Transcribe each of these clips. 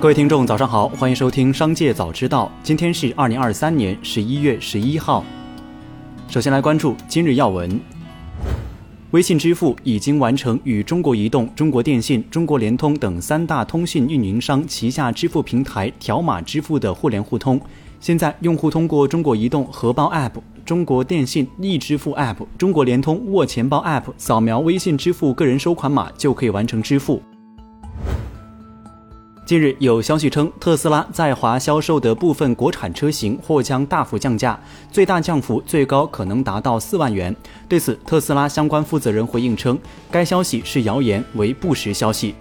各位听众，早上好，欢迎收听《商界早知道》。今天是二零二三年十一月十一号。首先来关注今日要闻：微信支付已经完成与中国移动、中国电信、中国联通等三大通信运营商旗下支付平台条码支付的互联互通。现在，用户通过中国移动荷包 App、中国电信易支付 App、中国联通握钱包 App 扫描微信支付个人收款码，就可以完成支付。近日有消息称，特斯拉在华销售的部分国产车型或将大幅降价，最大降幅最高可能达到四万元。对此，特斯拉相关负责人回应称，该消息是谣言，为不实消息。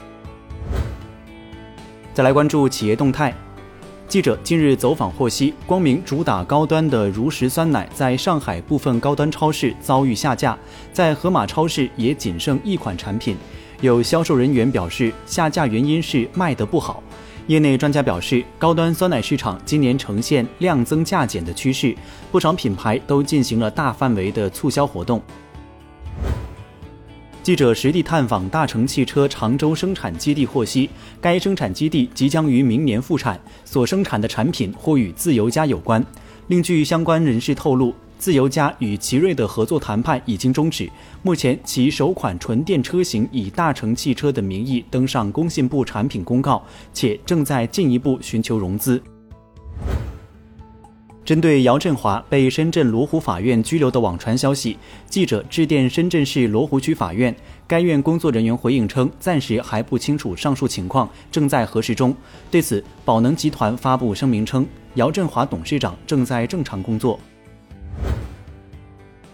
再来关注企业动态，记者近日走访获悉，光明主打高端的如实酸奶在上海部分高端超市遭遇下架，在盒马超市也仅剩一款产品。有销售人员表示，下架原因是卖得不好。业内专家表示，高端酸奶市场今年呈现量增价减的趋势，不少品牌都进行了大范围的促销活动。记者实地探访大成汽车常州生产基地获悉，该生产基地即将于明年复产，所生产的产品或与自由家有关。另据相关人士透露。自由家与奇瑞的合作谈判已经终止，目前其首款纯电车型以大成汽车的名义登上工信部产品公告，且正在进一步寻求融资。针对姚振华被深圳罗湖法院拘留的网传消息，记者致电深圳市罗湖区法院，该院工作人员回应称，暂时还不清楚上述情况，正在核实中。对此，宝能集团发布声明称，姚振华董事长正在正常工作。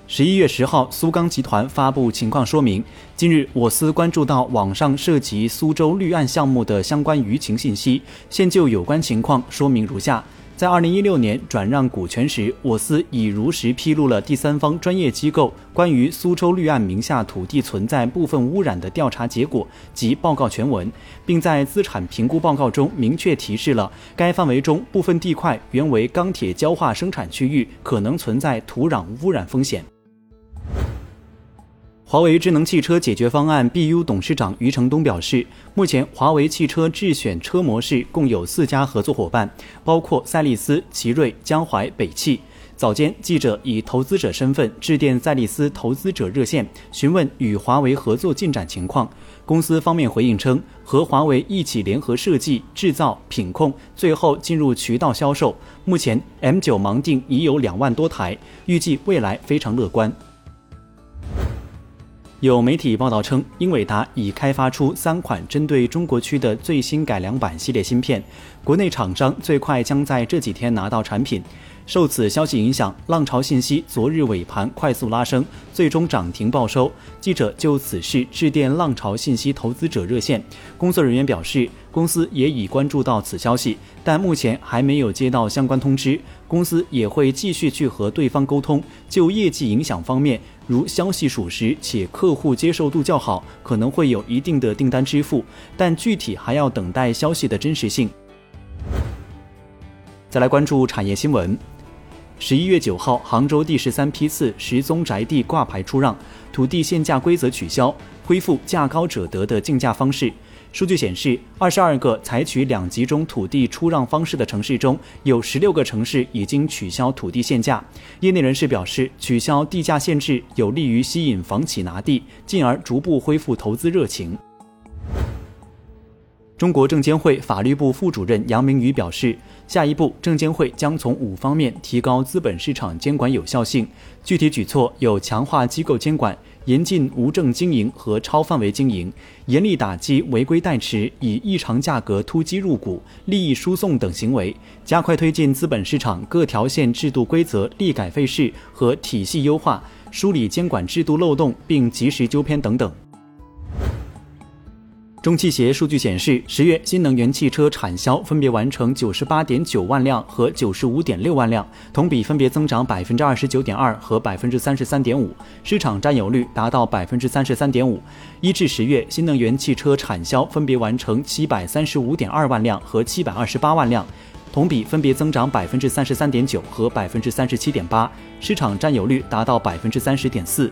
十一月十号，苏钢集团发布情况说明。近日，我司关注到网上涉及苏州绿岸项目的相关舆情信息，现就有关情况说明如下：在二零一六年转让股权时，我司已如实披露了第三方专业机构关于苏州绿岸名下土地存在部分污染的调查结果及报告全文，并在资产评估报告中明确提示了该范围中部分地块原为钢铁焦化生产区域，可能存在土壤污染风险。华为智能汽车解决方案 BU 董事长余承东表示，目前华为汽车智选车模式共有四家合作伙伴，包括赛力斯、奇瑞、江淮、北汽。早间，记者以投资者身份致电赛力斯投资者热线，询问与华为合作进展情况。公司方面回应称，和华为一起联合设计、制造、品控，最后进入渠道销售。目前 M9 盲定已有两万多台，预计未来非常乐观。有媒体报道称，英伟达已开发出三款针对中国区的最新改良版系列芯片，国内厂商最快将在这几天拿到产品。受此消息影响，浪潮信息昨日尾盘快速拉升，最终涨停报收。记者就此事致电浪潮信息投资者热线，工作人员表示，公司也已关注到此消息，但目前还没有接到相关通知。公司也会继续去和对方沟通。就业绩影响方面，如消息属实且客户接受度较好，可能会有一定的订单支付，但具体还要等待消息的真实性。再来关注产业新闻。十一月九号，杭州第十三批次十宗宅地挂牌出让，土地限价规则取消，恢复价高者得的竞价方式。数据显示，二十二个采取两集中土地出让方式的城市中，有十六个城市已经取消土地限价。业内人士表示，取消地价限制有利于吸引房企拿地，进而逐步恢复投资热情。中国证监会法律部副主任杨明宇表示，下一步证监会将从五方面提高资本市场监管有效性。具体举措有强化机构监管、严禁无证经营和超范围经营、严厉打击违规代持、以异常价格突击入股、利益输送等行为，加快推进资本市场各条线制度规则立改废事和体系优化，梳理监管制度漏洞，并及时纠偏等等。中汽协数据显示，十月新能源汽车产销分别完成九十八点九万辆和九十五点六万辆，同比分别增长百分之二十九点二和百分之三十三点五，市场占有率达到百分之三十三点五。一至十月新能源汽车产销分别完成七百三十五点二万辆和七百二十八万辆，同比分别增长百分之三十三点九和百分之三十七点八，市场占有率达到百分之三十点四。